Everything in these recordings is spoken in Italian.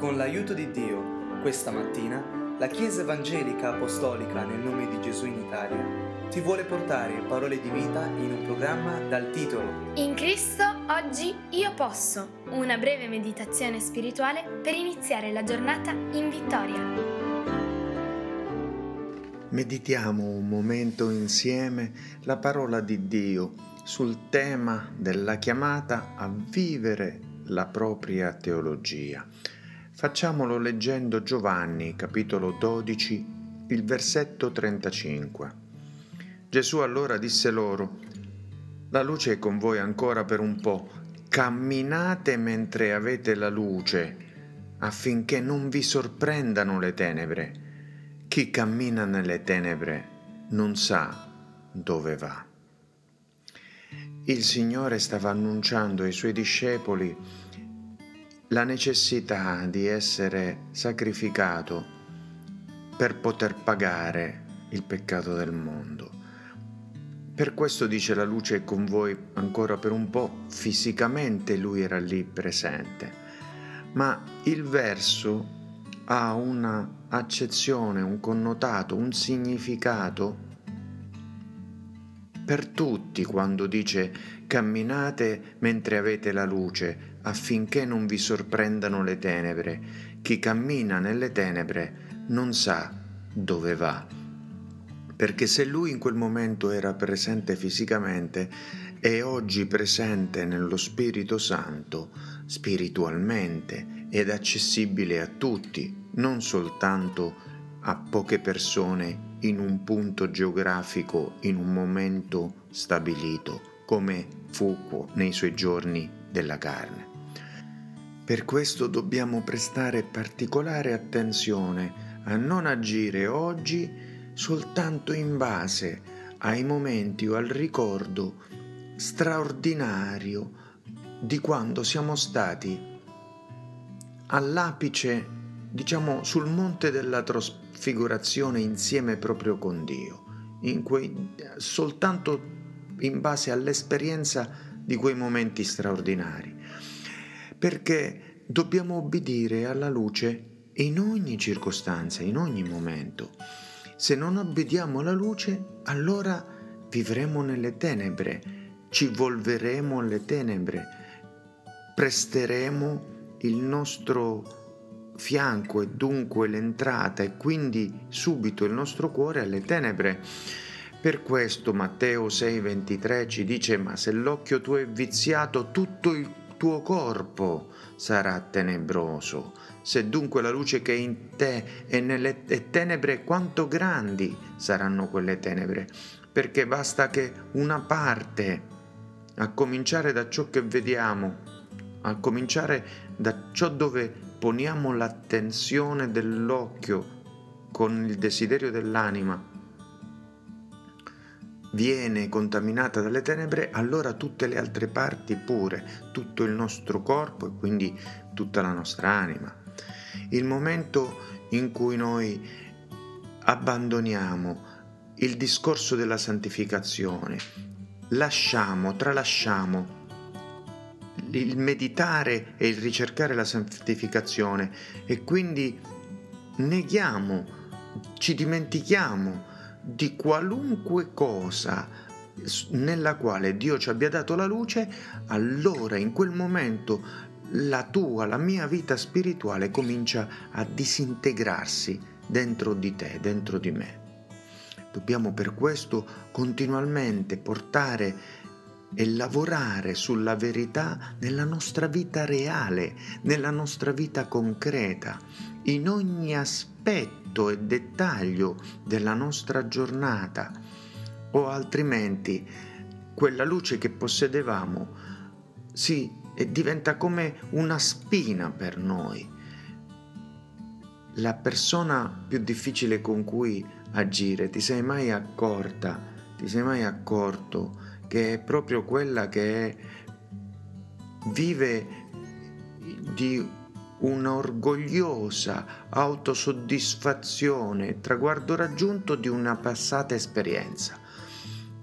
Con l'aiuto di Dio, questa mattina, la Chiesa Evangelica Apostolica nel nome di Gesù in Italia ti vuole portare parole di vita in un programma dal titolo In Cristo oggi io posso, una breve meditazione spirituale per iniziare la giornata in vittoria. Meditiamo un momento insieme la parola di Dio sul tema della chiamata a vivere la propria teologia. Facciamolo leggendo Giovanni capitolo 12, il versetto 35. Gesù allora disse loro, La luce è con voi ancora per un po', camminate mentre avete la luce, affinché non vi sorprendano le tenebre. Chi cammina nelle tenebre non sa dove va. Il Signore stava annunciando ai suoi discepoli la necessità di essere sacrificato per poter pagare il peccato del mondo. Per questo dice la luce con voi ancora per un po', fisicamente lui era lì presente, ma il verso ha una accezione, un connotato, un significato per tutti quando dice camminate mentre avete la luce, affinché non vi sorprendano le tenebre. Chi cammina nelle tenebre non sa dove va. Perché se lui in quel momento era presente fisicamente, è oggi presente nello Spirito Santo, spiritualmente ed accessibile a tutti, non soltanto a poche persone in un punto geografico, in un momento stabilito, come fu nei suoi giorni della carne. Per questo dobbiamo prestare particolare attenzione a non agire oggi soltanto in base ai momenti o al ricordo straordinario di quando siamo stati all'apice, diciamo, sul monte della trasfigurazione insieme proprio con Dio, in quei, soltanto in base all'esperienza di quei momenti straordinari. Perché dobbiamo obbedire alla luce in ogni circostanza, in ogni momento. Se non obbediamo alla luce, allora vivremo nelle tenebre, ci volveremo alle tenebre, presteremo il nostro fianco e dunque l'entrata e quindi subito il nostro cuore alle tenebre. Per questo Matteo 6:23 ci dice ma se l'occhio tuo è viziato tutto il tuo corpo sarà tenebroso. Se dunque la luce che è in te è nelle tenebre, quanto grandi saranno quelle tenebre? Perché basta che una parte, a cominciare da ciò che vediamo, a cominciare da ciò dove poniamo l'attenzione dell'occhio con il desiderio dell'anima, viene contaminata dalle tenebre, allora tutte le altre parti pure, tutto il nostro corpo e quindi tutta la nostra anima. Il momento in cui noi abbandoniamo il discorso della santificazione, lasciamo, tralasciamo il meditare e il ricercare la santificazione e quindi neghiamo, ci dimentichiamo di qualunque cosa nella quale Dio ci abbia dato la luce, allora in quel momento la tua, la mia vita spirituale comincia a disintegrarsi dentro di te, dentro di me. Dobbiamo per questo continuamente portare e lavorare sulla verità nella nostra vita reale, nella nostra vita concreta, in ogni aspetto e dettaglio della nostra giornata, o altrimenti quella luce che possedevamo si diventa come una spina per noi. La persona più difficile con cui agire, ti sei mai accorta, ti sei mai accorto che è proprio quella che vive di un'orgogliosa autosoddisfazione, traguardo raggiunto di una passata esperienza,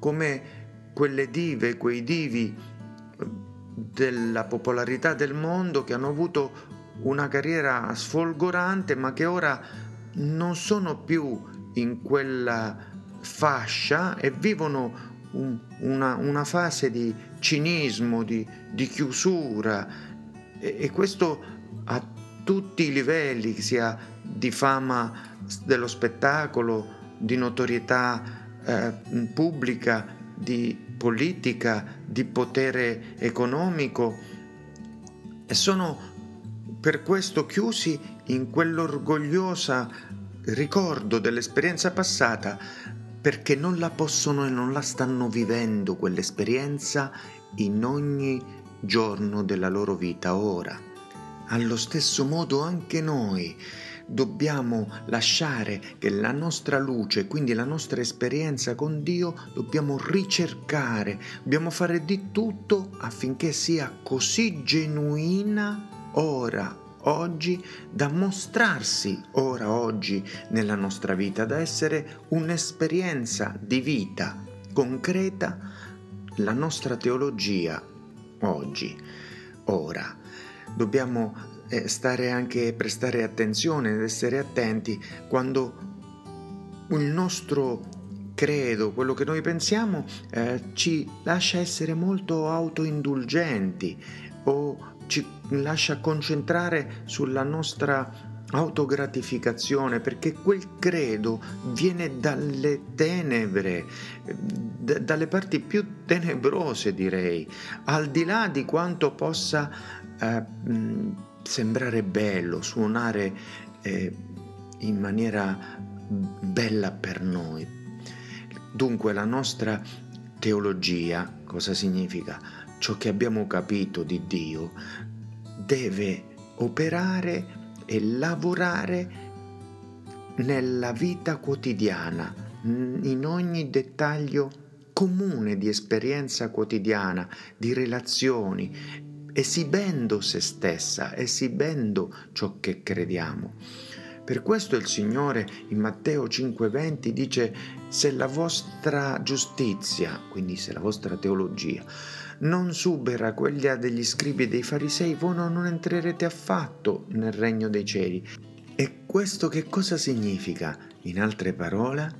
come quelle dive, quei divi eh, della popolarità del mondo che hanno avuto una carriera sfolgorante, ma che ora non sono più in quella fascia e vivono un, una, una, fase di cinismo, di, di chiusura. E, e questo a tutti i livelli, sia di fama dello spettacolo, di notorietà eh, pubblica, di politica, di potere economico. E sono per questo chiusi in quell'orgogliosa ricordo dell'esperienza passata perché non la possono e non la stanno vivendo quell'esperienza in ogni giorno della loro vita ora. Allo stesso modo anche noi dobbiamo lasciare che la nostra luce, quindi la nostra esperienza con Dio, dobbiamo ricercare, dobbiamo fare di tutto affinché sia così genuina ora, oggi, da mostrarsi ora, oggi nella nostra vita, da essere un'esperienza di vita concreta, la nostra teologia oggi, ora. Dobbiamo eh, stare anche, prestare attenzione ed essere attenti quando il nostro credo, quello che noi pensiamo, eh, ci lascia essere molto autoindulgenti o ci lascia concentrare sulla nostra autogratificazione perché quel credo viene dalle tenebre, d- dalle parti più tenebrose direi, al di là di quanto possa eh, sembrare bello, suonare eh, in maniera bella per noi. Dunque la nostra teologia cosa significa? Ciò che abbiamo capito di Dio deve operare e lavorare nella vita quotidiana, in ogni dettaglio comune di esperienza quotidiana, di relazioni, esibendo se stessa, esibendo ciò che crediamo. Per questo il Signore in Matteo 5:20 dice, se la vostra giustizia, quindi se la vostra teologia, non supera quella degli scribi e dei farisei, voi non entrerete affatto nel regno dei cieli. E questo che cosa significa? In altre parole,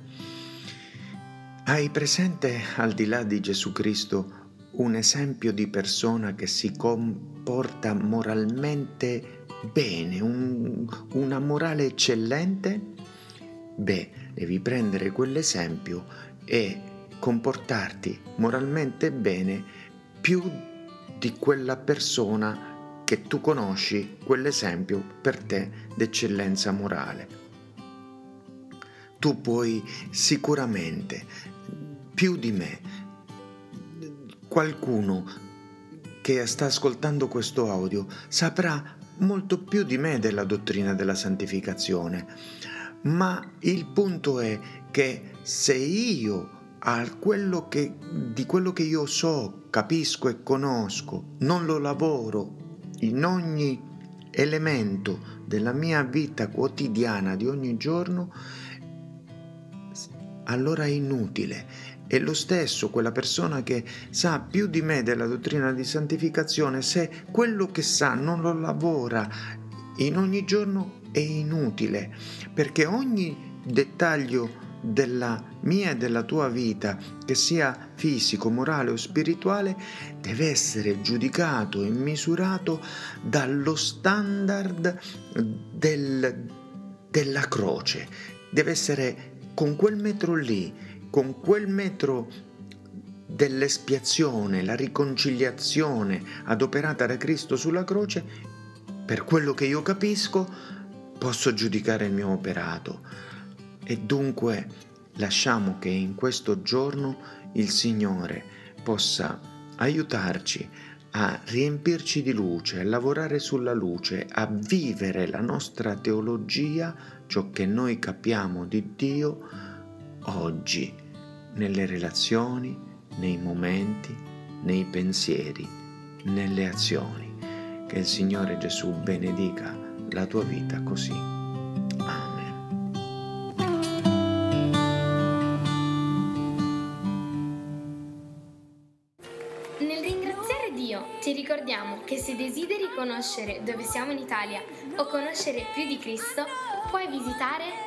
hai presente al di là di Gesù Cristo un esempio di persona che si comporta moralmente bene, un, una morale eccellente? Beh, devi prendere quell'esempio e comportarti moralmente bene più di quella persona che tu conosci, quell'esempio per te d'eccellenza morale. Tu puoi sicuramente, più di me, qualcuno che sta ascoltando questo audio saprà molto più di me della dottrina della santificazione, ma il punto è che se io quello che, di quello che io so, capisco e conosco, non lo lavoro in ogni elemento della mia vita quotidiana di ogni giorno, allora è inutile e lo stesso quella persona che sa più di me della dottrina di santificazione, se quello che sa non lo lavora in ogni giorno è inutile, perché ogni dettaglio della mia e della tua vita, che sia fisico, morale o spirituale, deve essere giudicato e misurato dallo standard del, della croce. Deve essere con quel metro lì con quel metro dell'espiazione, la riconciliazione adoperata da Cristo sulla croce, per quello che io capisco, posso giudicare il mio operato. E dunque lasciamo che in questo giorno il Signore possa aiutarci a riempirci di luce, a lavorare sulla luce, a vivere la nostra teologia, ciò che noi capiamo di Dio, oggi, nelle relazioni, nei momenti, nei pensieri, nelle azioni. Che il Signore Gesù benedica la tua vita così. Amen. Nel ringraziare Dio ti ricordiamo che se desideri conoscere dove siamo in Italia o conoscere più di Cristo, puoi visitare